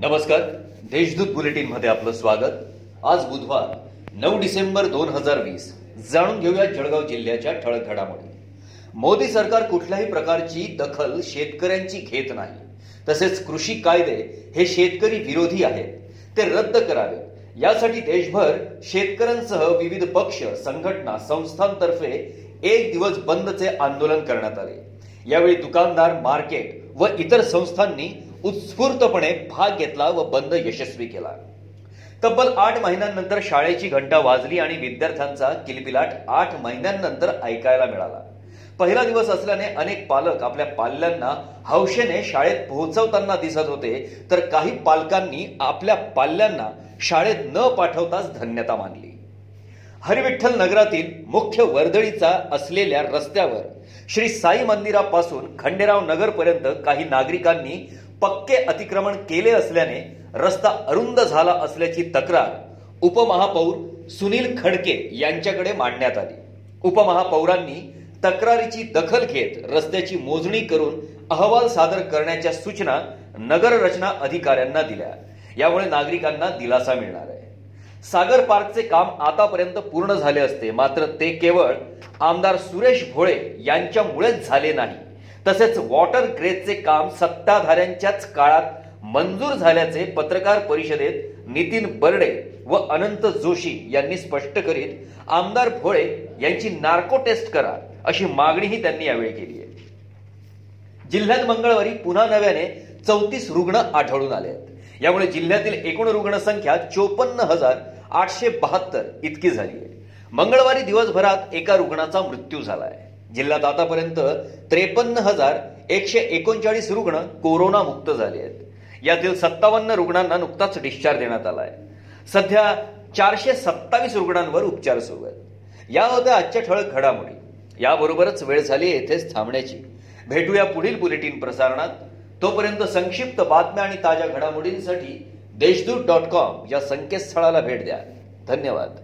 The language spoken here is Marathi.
नमस्कार. देशदूत बुलेटिनमध्ये आपलं स्वागत. आज बुधवार नऊ डिसेंबर दोन हजार वीस. जाणून घेऊया जळगाव जिल्ह्याच्या ठळक घडामोडी. मोदी सरकार कुठल्याही प्रकारची दखल शेतकऱ्यांची घेत नाही. तसेच कृषी कायदे हे शेतकरी विरोधी आहेत. ते रद्द करावे. यासाठी देशभर शेतकऱ्यांसह विविध पक्ष संघटना संस्थांतर्फे एक दिवस बंदचे आंदोलन करण्यात आले. यावेळी दुकानदार मार्केट व इतर संस्थांनी उत्स्फूर्तपणे भाग घेतला व बंद यशस्वी केला. तब्बल आठ महिन्यांनंतर शाळेची घंटा वाजली आणि विद्यार्थ्यांचा किलबिलाट आठ महिन्यांनंतर ऐकायला मिळाला. पहिला दिवस असल्याने अनेक पालक आपल्या पाल्यांना हौशेने शाळेत पोहोचवताना दिसत होते तर काही पालकांनी आपल्या पाल्यांना शाळेत न पाठवताच धन्यता मानली. हरिविठ्ठल नगरातील मुख्य वर्दळीचा असलेल्या रस्त्यावर श्री साई मंदिरापासून खंडेराव नगरपर्यंत काही नागरिकांनी पक्के अतिक्रमण केले असल्याने रस्ता अरुंद झाला असल्याची तक्रार उपमहापौर सुनील खडके यांच्याकडे मांडण्यात आली. उपमहापौरांनी तक्रारीची दखल घेत रस्त्याची मोजणी करून अहवाल सादर करण्याच्या सूचना नगर रचना अधिकाऱ्यांना दिल्या. यामुळे नागरिकांना दिलासा मिळणार आहे. सागर पार्कचे काम आतापर्यंत पूर्ण झाले असते मात्र ते केवळ आमदार सुरेश भोळे यांच्यामुळेच झाले नाही. तसेच वॉटर ग्रेजचे काम सत्ताधाऱ्यांच्याच काळात मंजूर झाल्याचे पत्रकार परिषदेत नितीन बर्डे व अनंत जोशी यांनी स्पष्ट करीत आमदार भोळे यांची नार्को टेस्ट करा अशी मागणीही त्यांनी यावेळी केली आहे. जिल्ह्यात मंगळवारी पुन्हा नव्याने चौतीस रुग्ण आढळून आले आहेत. यामुळे जिल्ह्यातील एकूण रुग्णसंख्या चोपन्न हजार आठशे बहात्तर इतकी झाली आहे. मंगळवारी दिवसभरात एका रुग्णाचा मृत्यू झाला आहे. जिल्ह्यात आतापर्यंत त्रेपन्न हजार एकशे एकोणचाळीस रुग्ण कोरोनामुक्त झाले आहेत. यातील सत्तावन्न रुग्णांना नुकताच डिस्चार्ज देण्यात आला आहे. सध्या चारशे सत्तावीस रुग्णांवर उपचार सुरू आहेत. या होत्या आजच्या ठळक घडामोडी. याबरोबरच वेळ झाली येथेच थांबण्याची. भेटूया पुढील बुलेटिन प्रसारणात. तोपर्यंत संक्षिप्त बातम्या आणि ताज्या घडामोडींसाठी देशदूत डॉट कॉम या संकेतस्थळाला भेट द्या. धन्यवाद.